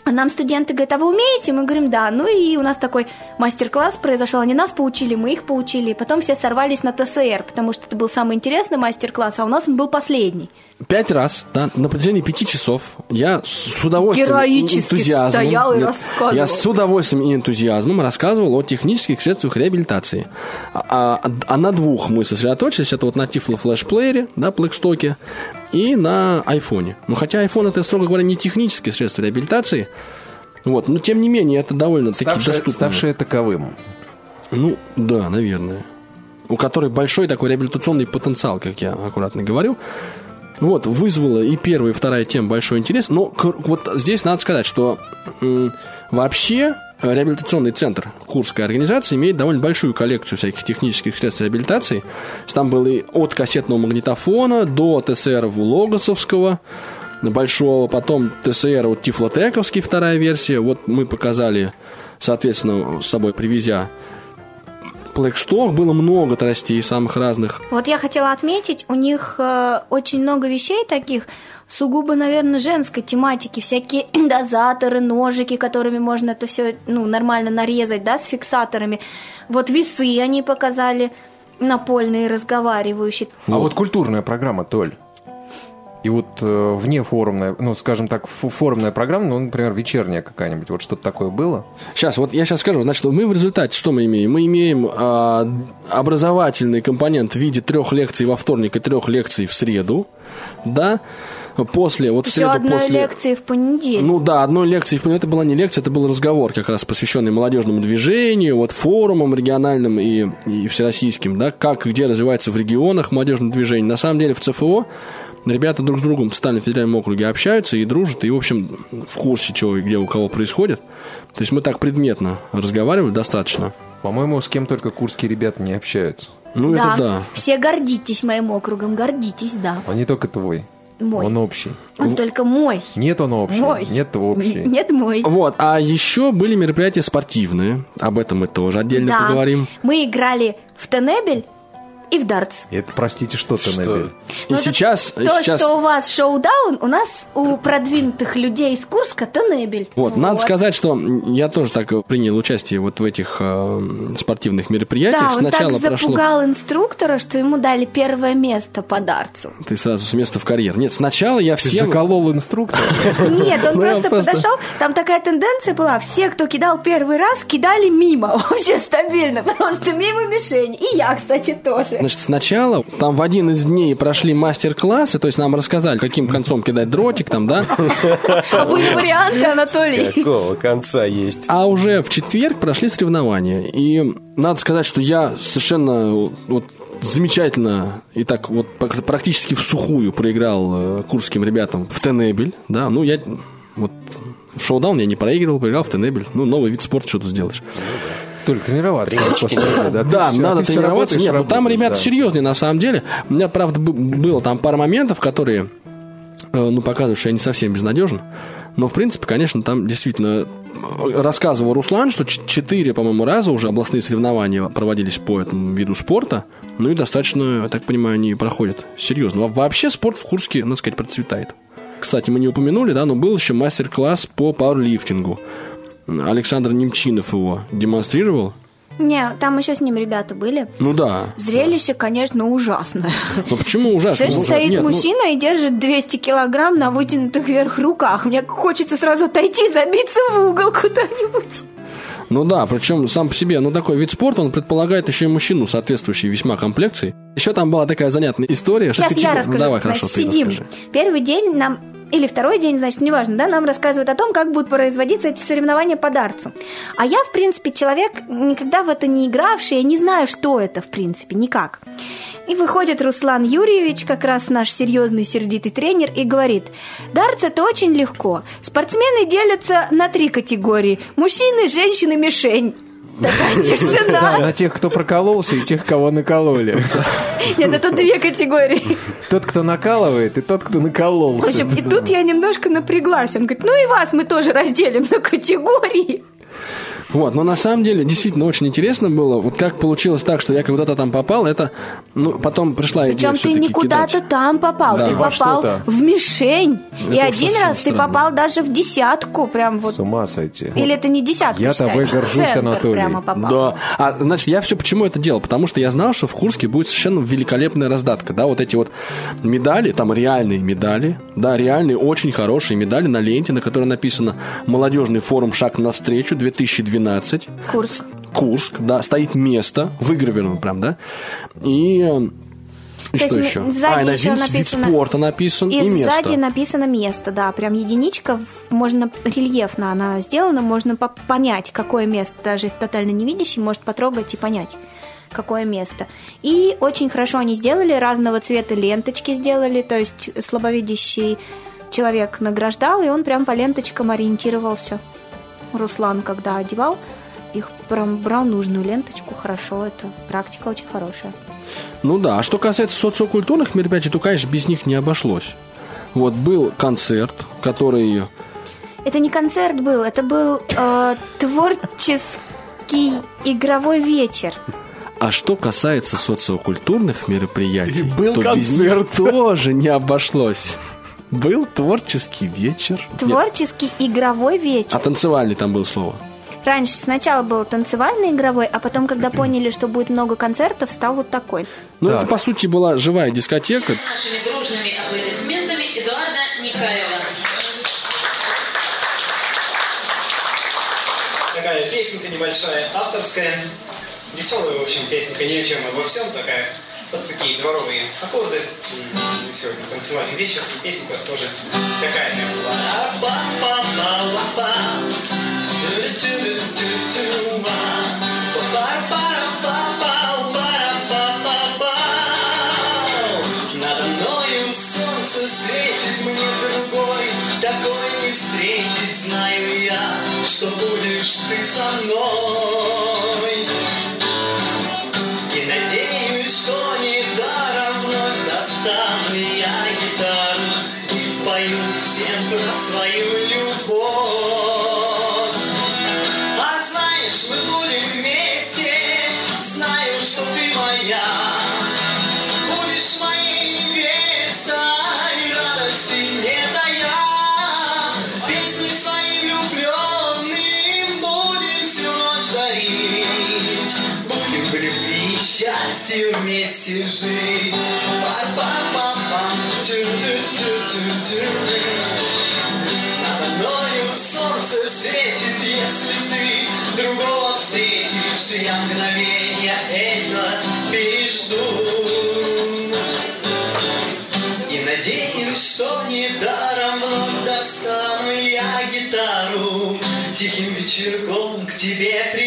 [SPEAKER 4] а нам студенты говорят, а вы умеете? Мы говорим, да. Ну и у нас такой мастер-класс произошел. Они нас поучили, мы их поучили. И потом все сорвались на ТСР, потому что это был самый интересный мастер-класс, а у нас он был последний.
[SPEAKER 2] Пять раз, да, на протяжении пяти часов я с удовольствием
[SPEAKER 4] Героически
[SPEAKER 2] энтузиазмом,
[SPEAKER 4] стоял и
[SPEAKER 2] Нет,
[SPEAKER 4] рассказывал.
[SPEAKER 2] Я с удовольствием и энтузиазмом рассказывал о технических средствах реабилитации. А, а- а на двух мы сосредоточились, это вот на Tiflo флешплеере, да, Плэкстоке, и на айфоне. Ну, хотя iPhone это, строго говоря, не технические средства реабилитации, вот, но тем не менее это довольно-таки
[SPEAKER 1] Ставшее,
[SPEAKER 2] доступно.
[SPEAKER 1] ставшее таковым.
[SPEAKER 2] Ну, да, наверное. У которой большой такой реабилитационный потенциал, как я аккуратно говорю. Вот, вызвала и первая, и вторая тема большой интерес. Но вот здесь надо сказать, что вообще реабилитационный центр Курской организации имеет довольно большую коллекцию всяких технических средств реабилитации. Там было и от кассетного магнитофона до ТСР Логосовского, большого, потом ТСР вот Тифлотековский, вторая версия. Вот мы показали, соответственно, с собой привезя Blackstock, было много тростей самых разных.
[SPEAKER 4] Вот я хотела отметить, у них э, очень много вещей таких, сугубо, наверное, женской тематики, всякие <clears throat> дозаторы, ножики, которыми можно это все ну, нормально нарезать, да, с фиксаторами. Вот весы они показали напольные, разговаривающие.
[SPEAKER 1] А вот культурная программа, Толь. И вот э, вне форумная, ну, скажем так, форумная программа, ну, например, вечерняя какая-нибудь, вот что-то такое было?
[SPEAKER 2] Сейчас, вот я сейчас скажу, значит, мы в результате что мы имеем? Мы имеем а, образовательный компонент в виде трех лекций во вторник и трех лекций в среду, да, после, вот в
[SPEAKER 4] Еще
[SPEAKER 2] среду
[SPEAKER 4] одной
[SPEAKER 2] после...
[SPEAKER 4] лекции в понедельник.
[SPEAKER 2] Ну да, одной лекции, в- это была не лекция, это был разговор, как раз посвященный молодежному движению, вот форумам региональным и, и всероссийским, да, как и где развивается в регионах молодежное движение. На самом деле в ЦФО ребята друг с другом в Центральном федеральном округе общаются и дружат, и, в общем, в курсе, чего и где у кого происходит. То есть мы так предметно разговаривали достаточно.
[SPEAKER 1] По-моему, с кем только курские ребята не общаются.
[SPEAKER 2] Ну, это да.
[SPEAKER 4] Все гордитесь моим округом, гордитесь, да.
[SPEAKER 1] А не только твой.
[SPEAKER 4] Мой.
[SPEAKER 1] Он общий.
[SPEAKER 4] Он только мой.
[SPEAKER 1] Нет, он общий.
[SPEAKER 4] Мой.
[SPEAKER 1] Нет, общий. <laughs>
[SPEAKER 4] Нет, мой.
[SPEAKER 2] Вот, а еще были мероприятия спортивные. Об этом мы тоже отдельно
[SPEAKER 4] Да.
[SPEAKER 2] поговорим.
[SPEAKER 4] Мы играли в тенебель и в дартс.
[SPEAKER 1] Это, простите, что ты, Набель?
[SPEAKER 2] И
[SPEAKER 4] Ну,
[SPEAKER 2] сейчас,
[SPEAKER 4] То,
[SPEAKER 2] сейчас
[SPEAKER 4] что у вас шоу-даун, у нас у продвинутых людей из Курска тенебель.
[SPEAKER 2] Вот, надо сказать, что я тоже так принял участие вот в этих э, спортивных мероприятиях.
[SPEAKER 4] Да, он
[SPEAKER 2] Сначала
[SPEAKER 4] так
[SPEAKER 2] прошло...
[SPEAKER 4] запугал инструктора, что ему дали первое место по дартсу.
[SPEAKER 2] Ты сразу с места в карьер. Нет, сначала я
[SPEAKER 1] Ты
[SPEAKER 2] всем...
[SPEAKER 1] заколол инструктора? <laughs>
[SPEAKER 4] Нет, он
[SPEAKER 2] Ну,
[SPEAKER 4] просто- подошел, там такая тенденция была, все, кто кидал первый раз, кидали мимо, <laughs> вообще стабильно, просто мимо мишени. И я, кстати, тоже.
[SPEAKER 2] Значит, сначала там в один из дней прошли мастер-классы, то есть нам рассказали, каким концом кидать дротик там, да?
[SPEAKER 4] А были варианты, Анатолий.
[SPEAKER 3] Какого конца есть?
[SPEAKER 2] А уже в четверг прошли соревнования. И надо сказать, что я совершенно вот замечательно и так вот пр- практически в сухую проиграл э, курским ребятам в Тенебель. Да, ну я вот в шоу-даун я не проигрывал, проиграл в Тенебель. Ну, новый вид спорта, что тут сделаешь.
[SPEAKER 1] Только тренироваться. да?
[SPEAKER 2] Надо тренироваться. Нет, ну там
[SPEAKER 1] работаешь,
[SPEAKER 2] ребята
[SPEAKER 1] да.
[SPEAKER 2] серьезные на самом деле. У меня, правда, было там пара моментов, которые, э, ну, показывают, что я не совсем безнадежен. Но, в принципе, конечно, там действительно э, рассказывал Руслан, что четыре, по-моему, раза уже областные соревнования проводились по этому виду спорта. Ну и достаточно, я так понимаю, они проходят серьезно. Во- Вообще спорт в Курске, надо сказать, процветает. Кстати, мы не упомянули, да, но был еще мастер-класс по пауэрлифтингу. Александр Немчинов его демонстрировал.
[SPEAKER 4] Не, там еще с ним ребята были.
[SPEAKER 2] Ну да.
[SPEAKER 4] Зрелище, конечно, ужасное.
[SPEAKER 2] Ну почему ужасно?
[SPEAKER 4] Знаешь,
[SPEAKER 2] Ужасно.
[SPEAKER 4] стоит
[SPEAKER 2] Нет, ну,
[SPEAKER 4] мужчина и держит 200 килограмм на вытянутых вверх руках. Мне хочется сразу отойти, забиться в угол куда-нибудь.
[SPEAKER 2] Ну да, причем сам по себе, ну такой вид спорта, он предполагает еще и мужчину, соответствующей весьма комплекции. Еще там была такая занятная история. что
[SPEAKER 4] Сейчас
[SPEAKER 2] ты
[SPEAKER 4] я
[SPEAKER 2] типа-
[SPEAKER 4] расскажу.
[SPEAKER 2] Ну, давай,
[SPEAKER 4] Значит,
[SPEAKER 2] хорошо, ты
[SPEAKER 4] сидим.
[SPEAKER 2] расскажи.
[SPEAKER 4] Первый день нам или второй день, значит, неважно, да, нам рассказывают о том, как будут производиться эти соревнования по дартсу. А я, в принципе, человек, никогда в это не игравший, я не знаю, что это, в принципе, никак. И выходит Руслан Юрьевич, как раз наш серьезный, сердитый тренер, и говорит, дартс это очень легко. Спортсмены делятся на три категории. Мужчины, женщины, мишень. Такая
[SPEAKER 1] Да, <laughs>
[SPEAKER 4] тишина.
[SPEAKER 1] на тех, кто прокололся, и тех, кого накололи.
[SPEAKER 4] Нет, это две категории.
[SPEAKER 1] Тот, кто накалывает, и тот, кто
[SPEAKER 4] В
[SPEAKER 1] накололся.
[SPEAKER 4] общем, и тут я немножко напряглась. Он говорит, ну и вас мы тоже разделим на категории.
[SPEAKER 2] Вот, но на самом деле действительно очень интересно было, вот как получилось так, что я куда-то там попал, это, ну, потом пришла идея
[SPEAKER 4] Причем ты не куда-то там попал,
[SPEAKER 2] Да.
[SPEAKER 4] ты попал в мишень.
[SPEAKER 2] Это
[SPEAKER 4] и один раз ты
[SPEAKER 2] странно.
[SPEAKER 4] попал даже в десятку, прям вот.
[SPEAKER 1] С ума сойти.
[SPEAKER 4] Или это не десятка,
[SPEAKER 1] Я
[SPEAKER 4] считаешь,
[SPEAKER 1] тобой горжусь,
[SPEAKER 4] центр
[SPEAKER 1] Анатолий.
[SPEAKER 4] прямо попал.
[SPEAKER 2] Да. А, значит, я все почему это делал? Потому что я знал, что в Курске будет совершенно великолепная раздатка. Да, вот эти вот медали, там реальные медали, да, реальные, очень хорошие медали на ленте, на которой написано «Молодежный форум «Шаг навстречу» 2012».
[SPEAKER 4] Курск.
[SPEAKER 2] Курск, да, стоит место, выгравировано прям, да, и... И
[SPEAKER 4] То
[SPEAKER 2] что
[SPEAKER 4] есть
[SPEAKER 2] еще?
[SPEAKER 4] сзади
[SPEAKER 2] а, и на
[SPEAKER 4] еще
[SPEAKER 2] вид, вид
[SPEAKER 4] написано-
[SPEAKER 2] спорта написан и,
[SPEAKER 4] И
[SPEAKER 2] место.
[SPEAKER 4] сзади написано место, да, прям единичка, можно рельефно она сделана, можно по- понять, какое место, даже тотально невидящий может потрогать и понять, какое место. И очень хорошо они сделали, разного цвета ленточки сделали, то есть слабовидящий человек награждал, и он прям по ленточкам ориентировался. Руслан, когда одевал, их прям брал нужную ленточку, хорошо, это практика очень хорошая.
[SPEAKER 2] Ну да, а что касается социокультурных мероприятий, то, конечно, без них не обошлось. Вот был концерт, который...
[SPEAKER 4] Это не концерт был, это был э, творческий игровой вечер.
[SPEAKER 2] А что касается социокультурных мероприятий,
[SPEAKER 1] был
[SPEAKER 2] то без
[SPEAKER 1] концерт.
[SPEAKER 2] них тоже не обошлось. Был творческий вечер. Нет,
[SPEAKER 4] Творческий игровой вечер.
[SPEAKER 2] а танцевальный там было слово.
[SPEAKER 4] Раньше сначала был танцевальный игровой, а потом, когда поняли, что будет много концертов, стал вот такой.
[SPEAKER 2] Ну, это, по сути, была живая дискотека.
[SPEAKER 5] Нашими дружными аплодисментами Эдуарда Михайлова.
[SPEAKER 16] Такая песенка небольшая, авторская. Веселая, в общем, песенка ни о чем, обо всем. Такая, вот такие дворовые аккорды. Сегодня танцевальный вечер, и песенка тоже такая. Встретить, знаю я, что будешь ты со мной.
[SPEAKER 17] Вместе жить. Па-па-па-пам, тю-тю-тю-тю-тю. Надо мною солнце светит, если ты другого встретишь. Я мгновенье это пережду. И надеюсь, что недаром вновь достану я гитару. Тихим вечерком к тебе приду.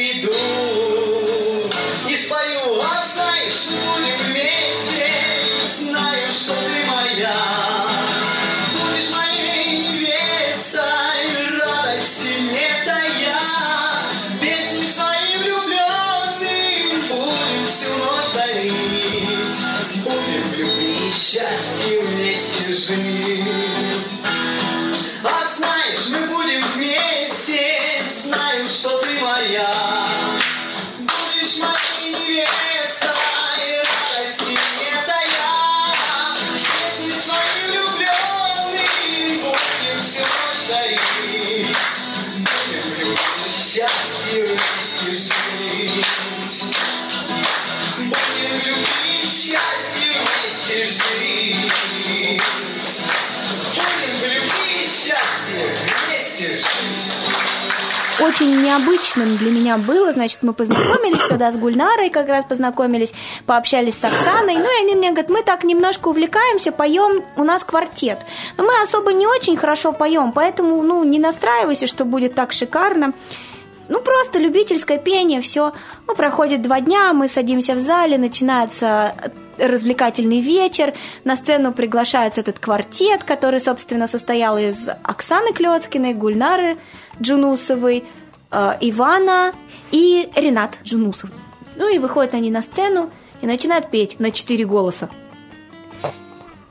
[SPEAKER 4] Очень необычным для меня было, значит, мы познакомились тогда с Гульнарой, как раз познакомились, пообщались с Оксаной, ну и они мне говорят, мы так немножко увлекаемся, поем, у нас квартет. Но мы особо не очень хорошо поем, поэтому, ну, не настраивайся, что будет так шикарно. Ну, просто любительское пение, все. Ну, проходит два дня, мы садимся в зале, начинается развлекательный вечер, на сцену приглашается этот квартет, который, собственно, состоял из Оксаны Клёцкиной, Гульнары Джунусовой, э, Ивана и Ренат Джунусов. Ну и выходят они на сцену и начинают петь на четыре голоса.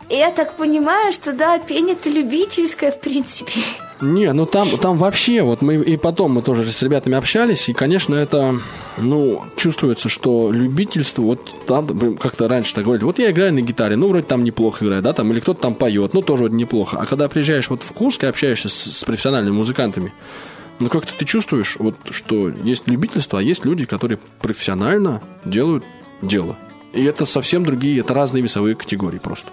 [SPEAKER 4] И я так понимаю, что да, пение-то любительское, в принципе.
[SPEAKER 2] Не, ну там, там вообще, вот мы и потом мы тоже с ребятами общались, и, конечно, это, ну, чувствуется, что любительство, вот там как-то раньше так говорили, вот я играю на гитаре, ну, вроде там неплохо играю, да, там, или кто-то там поет, ну, тоже вроде неплохо. А когда приезжаешь вот в Курск и общаешься с, с профессиональными музыкантами, ну, как-то ты чувствуешь, вот, что есть любительство, а есть люди, которые профессионально делают дело. И это совсем другие, это разные весовые категории просто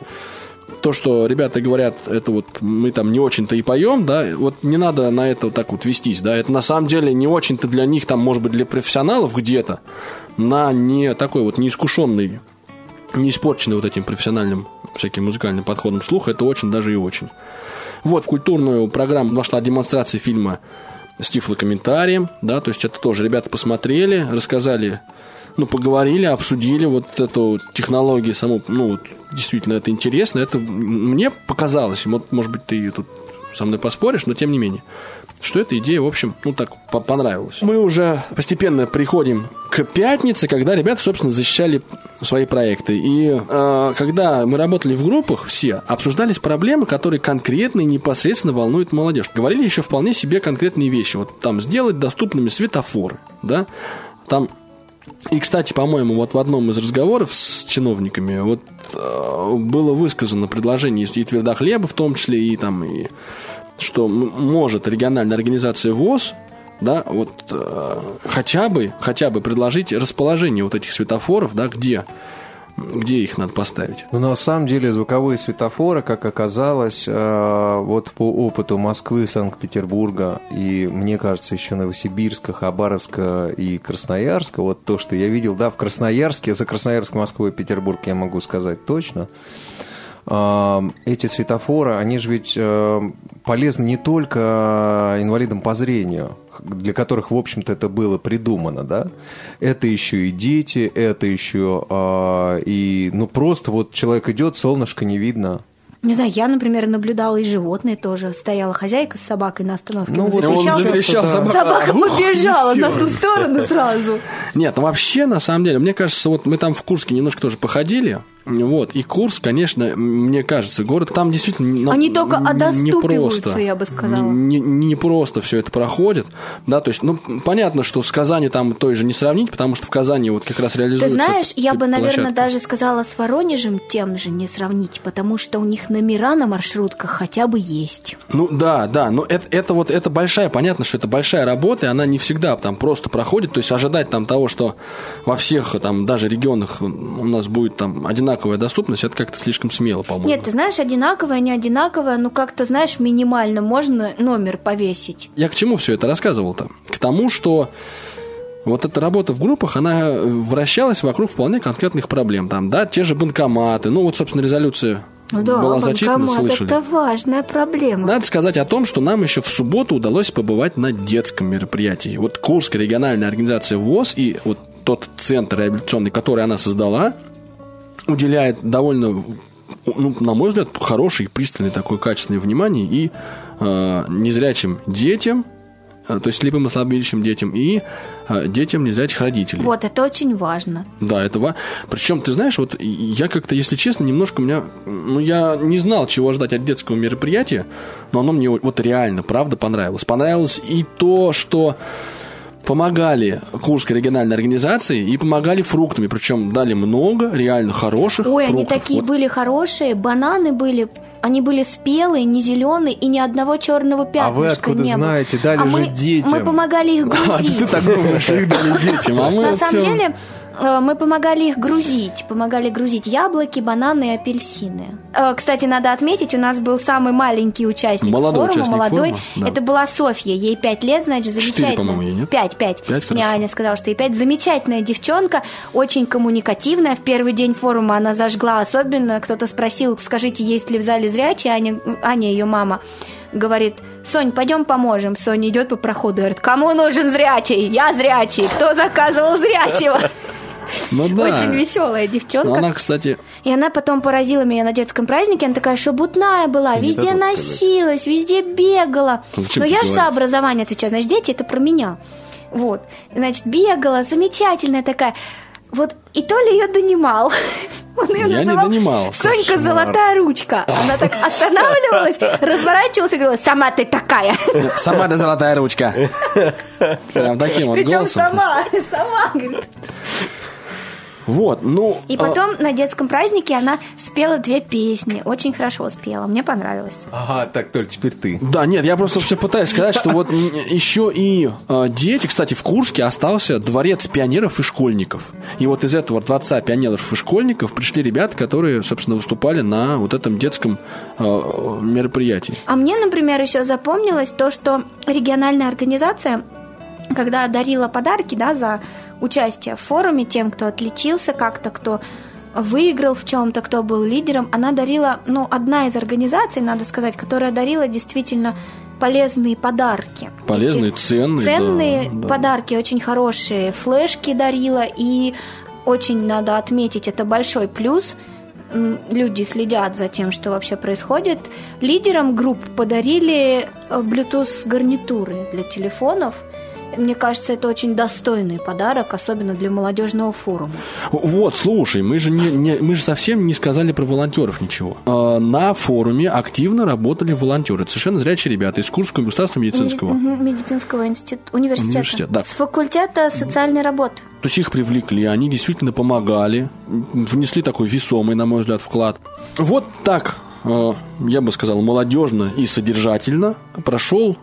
[SPEAKER 2] то, что ребята говорят, это вот мы там не очень-то и поем, да, вот не надо на это вот так вот вестись, да, это на самом деле не очень-то для них, там, может быть, для профессионалов где-то, на не такой вот неискушенный, не испорченный вот этим профессиональным всяким музыкальным подходом слуха, это очень даже и очень. Вот в культурную программу вошла демонстрация фильма с тифлокомментарием, да, то есть это тоже ребята посмотрели, рассказали ну, поговорили, обсудили вот эту технологию саму, ну, вот, действительно, это интересно. Это мне показалось, вот, может быть, ты тут со мной поспоришь, но тем не менее, что эта идея, в общем, ну, так по- понравилась. Мы уже постепенно приходим к пятнице, когда ребята, собственно, защищали свои проекты. И э, когда мы работали в группах, все обсуждались проблемы, которые конкретно и непосредственно волнуют молодежь. Говорили еще вполне себе конкретные вещи. Вот там сделать доступными светофоры, да, там и, кстати, по-моему, вот в одном из разговоров с чиновниками вот э, было высказано предложение и Твердохлеба в том числе, и там, и что может региональная организация ВОЗ да, вот э, хотя бы, хотя бы предложить расположение вот этих светофоров, да, где, где их надо поставить.
[SPEAKER 1] Ну, на самом деле, звуковые светофоры, как оказалось, э, вот по опыту Москвы, Санкт-Петербурга и, мне кажется, еще Новосибирска, Хабаровска и Красноярска, вот то, что я видел, да, в Красноярске, за Красноярск, Москву и Петербург я могу сказать точно, э, эти светофоры, они же ведь э, полезны не только инвалидам по зрению, для которых, в общем-то, это было придумано, да, это еще и дети, это еще э, и, ну, просто вот человек идет, солнышко не видно.
[SPEAKER 4] Не знаю, я, например, наблюдала и животные тоже. Стояла хозяйка с собакой на остановке.
[SPEAKER 1] Ну,
[SPEAKER 4] он
[SPEAKER 1] вот он
[SPEAKER 4] заверещал, что-
[SPEAKER 2] собака <laughs>
[SPEAKER 4] собака побежала на
[SPEAKER 2] унесёт.
[SPEAKER 4] ту сторону сразу.
[SPEAKER 2] Нет, ну вообще, на самом деле, мне кажется, вот мы там в Курске немножко тоже походили, Вот. И курс, конечно, мне кажется, город там действительно...
[SPEAKER 4] Они только
[SPEAKER 2] не- не
[SPEAKER 4] одоступиваются,
[SPEAKER 2] просто.
[SPEAKER 4] я бы сказала.
[SPEAKER 2] Не, не просто все это проходит, да, то есть, ну, понятно, что с Казани там той же не сравнить, потому что в Казани вот как раз
[SPEAKER 4] Ты
[SPEAKER 2] реализуется...
[SPEAKER 4] знаешь, я бы, наверное,
[SPEAKER 2] площадка.
[SPEAKER 4] даже сказала с Воронежем тем же не сравнить, потому что у них номера на маршрутках хотя бы есть.
[SPEAKER 2] Ну да, да, но это, это вот это большая, понятно, что это большая работа, и она не всегда там просто проходит. То есть ожидать там того, что во всех там даже регионах у нас будет там одинаковая доступность, это как-то слишком смело, по-моему.
[SPEAKER 4] Нет, ты знаешь, одинаковое, не одинаковое, ну как-то, знаешь, минимально можно номер повесить.
[SPEAKER 2] Я к чему все это рассказывал-то? К тому, что вот эта работа в группах, она вращалась вокруг вполне конкретных проблем. Там, да, те же банкоматы. Ну, вот, собственно, резолюция
[SPEAKER 4] Ну да,
[SPEAKER 2] была зачитана, слышали.
[SPEAKER 4] это важная проблема.
[SPEAKER 2] Надо сказать о том, что нам еще в субботу удалось побывать на детском мероприятии. Вот Курская региональная организация ВОЗ и вот тот центр реабилитационный, который она создала, уделяет довольно, ну, на мой взгляд, хорошее и пристальное такое качественное внимание и э, незрячим детям, э, то есть слепым и слабовидящим детям, и э, детям незрячих родителей.
[SPEAKER 4] Вот, это очень важно.
[SPEAKER 2] Да, это ва... Причем, ты знаешь, вот я как-то, если честно, немножко у меня... Ну, я не знал, чего ждать от детского мероприятия, но оно мне вот реально, правда, понравилось. Понравилось и то, что помогали Курской региональной организации и помогали фруктами. Причем дали много реально хороших
[SPEAKER 4] Ой,
[SPEAKER 2] фруктов.
[SPEAKER 4] они такие
[SPEAKER 2] Вот
[SPEAKER 4] были хорошие, бананы были, они были спелые, не зеленые и ни одного черного пятнышка
[SPEAKER 1] А вы откуда
[SPEAKER 4] не было.
[SPEAKER 1] знаете? Дали
[SPEAKER 4] А
[SPEAKER 1] же
[SPEAKER 4] мы,
[SPEAKER 1] детям.
[SPEAKER 4] Мы помогали их <laughs>
[SPEAKER 2] А,
[SPEAKER 4] грузить.
[SPEAKER 2] ты так думаешь, их дали детям, а мы
[SPEAKER 4] На самом деле, мы помогали их грузить. Помогали грузить яблоки, бананы и апельсины. Э, Кстати, надо отметить, у нас был самый маленький участник
[SPEAKER 2] Молодой
[SPEAKER 4] форума,
[SPEAKER 2] участник
[SPEAKER 4] молодой.
[SPEAKER 2] форума, да.
[SPEAKER 4] Это была Софья, ей пять лет, значит, замечательно.
[SPEAKER 2] по-моему, ей, нет?
[SPEAKER 4] Пять, пять.
[SPEAKER 2] Пять,
[SPEAKER 4] Мне
[SPEAKER 2] хорошо.
[SPEAKER 4] Аня сказала, что ей пять. Замечательная девчонка, очень коммуникативная. В первый день форума она зажгла особенно. Кто-то спросил, скажите, есть ли в зале зрячие? Аня, Аня ее мама, говорит, Сонь, пойдем поможем. Соня идет по проходу, говорит, кому нужен зрячий? Я зрячий. Кто заказывал зрячего? <laughs>
[SPEAKER 2] Ну да.
[SPEAKER 4] Очень веселая девчонка.
[SPEAKER 2] Но она, кстати,
[SPEAKER 4] И она потом поразила меня на детском празднике. Она такая шебутная была,
[SPEAKER 2] не
[SPEAKER 4] везде носилась, везде бегала.
[SPEAKER 2] Зачем
[SPEAKER 4] Но я же за образование отвечаю. Значит, дети это про меня. Вот. Значит, бегала, замечательная такая. Вот, и то ли ее донимал. <laughs> Он ее
[SPEAKER 2] Я не
[SPEAKER 4] называл
[SPEAKER 2] донимал.
[SPEAKER 4] Сонька
[SPEAKER 2] Кошмар.
[SPEAKER 4] золотая ручка. Она так <laughs> останавливалась, разворачивалась и говорила, сама ты такая. <laughs>
[SPEAKER 2] сама ты золотая ручка. Прям таким вот
[SPEAKER 4] Причем
[SPEAKER 2] голосом.
[SPEAKER 4] сама, сама, говорит.
[SPEAKER 2] Вот, ну...
[SPEAKER 4] И
[SPEAKER 2] а,
[SPEAKER 4] потом на детском празднике она спела две песни. Очень хорошо спела. Мне понравилось.
[SPEAKER 1] Ага, так, Толь, теперь ты.
[SPEAKER 2] Да, нет, я просто все пытаюсь сказать, что вот еще и э, дети, кстати, в Курске остался дворец пионеров и школьников. И вот из этого дворца пионеров и школьников пришли ребята, которые, собственно, выступали на вот этом детском э, мероприятии.
[SPEAKER 4] А мне, например, еще запомнилось то, что региональная организация, когда дарила подарки да, за участие в форуме тем, кто отличился как-то, кто выиграл в чем-то, кто был лидером, она дарила, ну, одна из организаций, надо сказать, которая дарила действительно полезные подарки.
[SPEAKER 2] Полезные, ценные.
[SPEAKER 4] Ценные
[SPEAKER 2] да, да.
[SPEAKER 4] подарки, очень хорошие, флешки дарила, и очень надо отметить, это большой плюс. Люди следят за тем, что вообще происходит. Лидерам групп подарили э, Bluetooth гарнитуры для телефонов. Мне кажется, это очень достойный подарок, особенно для молодежного форума.
[SPEAKER 2] Вот, слушай, мы же, не, не- мы же совсем не сказали про волонтеров ничего. Э, на форуме активно работали волонтеры. Совершенно зрячие ребята из Курского государственного медицинского.
[SPEAKER 4] Мгм, Медицинского института, университета.
[SPEAKER 2] Университет, да.
[SPEAKER 4] С факультета социальной работы.
[SPEAKER 2] То есть их привлекли, они действительно помогали, внесли такой весомый, на мой взгляд, вклад. Вот так, э, я бы сказал, молодежно и содержательно прошел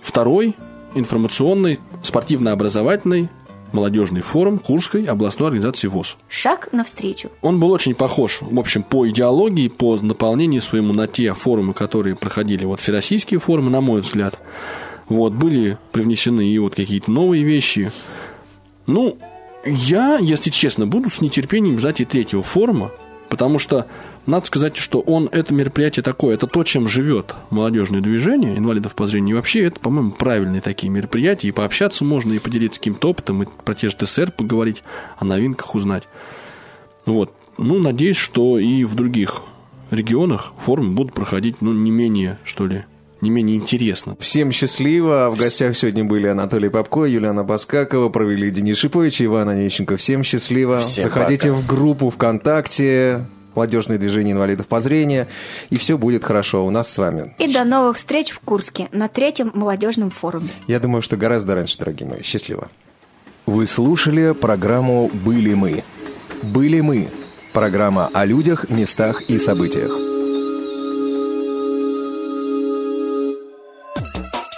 [SPEAKER 2] второй информационный спортивно-образовательный молодежный форум Курской областной организации ВОЗ.
[SPEAKER 4] Шаг навстречу.
[SPEAKER 2] Он был очень похож, в общем, по идеологии, по наполнению своему на те форумы, которые проходили, вот всероссийские форумы, на мой взгляд. Вот, были привнесены и вот какие-то новые вещи. Ну, я, если честно, буду с нетерпением ждать и третьего форума, потому что надо сказать, что он, это мероприятие такое, это то, чем живет молодежное движение инвалидов по зрению. И вообще это, по-моему, правильные такие мероприятия. И пообщаться можно, и поделиться каким-то опытом, и про те же ТСР поговорить, о новинках узнать. Вот. Ну, надеюсь, что и в других регионах форумы будут проходить, ну, не менее, что ли, не менее интересно.
[SPEAKER 1] Всем счастливо. В гостях сегодня были Анатолий Попко, Юлиана Баскакова, провели Денис Шипович и Иван Онищенко. Всем счастливо.
[SPEAKER 3] Всем
[SPEAKER 1] Заходите
[SPEAKER 3] пока.
[SPEAKER 1] в группу ВКонтакте. молодежное движение инвалидов по зрению, и все будет хорошо у нас с вами.
[SPEAKER 4] И до новых встреч в Курске на третьем молодежном форуме.
[SPEAKER 1] Я думаю, что гораздо раньше, дорогие мои. Счастливо. Вы слушали программу «Были мы». «Были мы» – программа о людях, местах и событиях.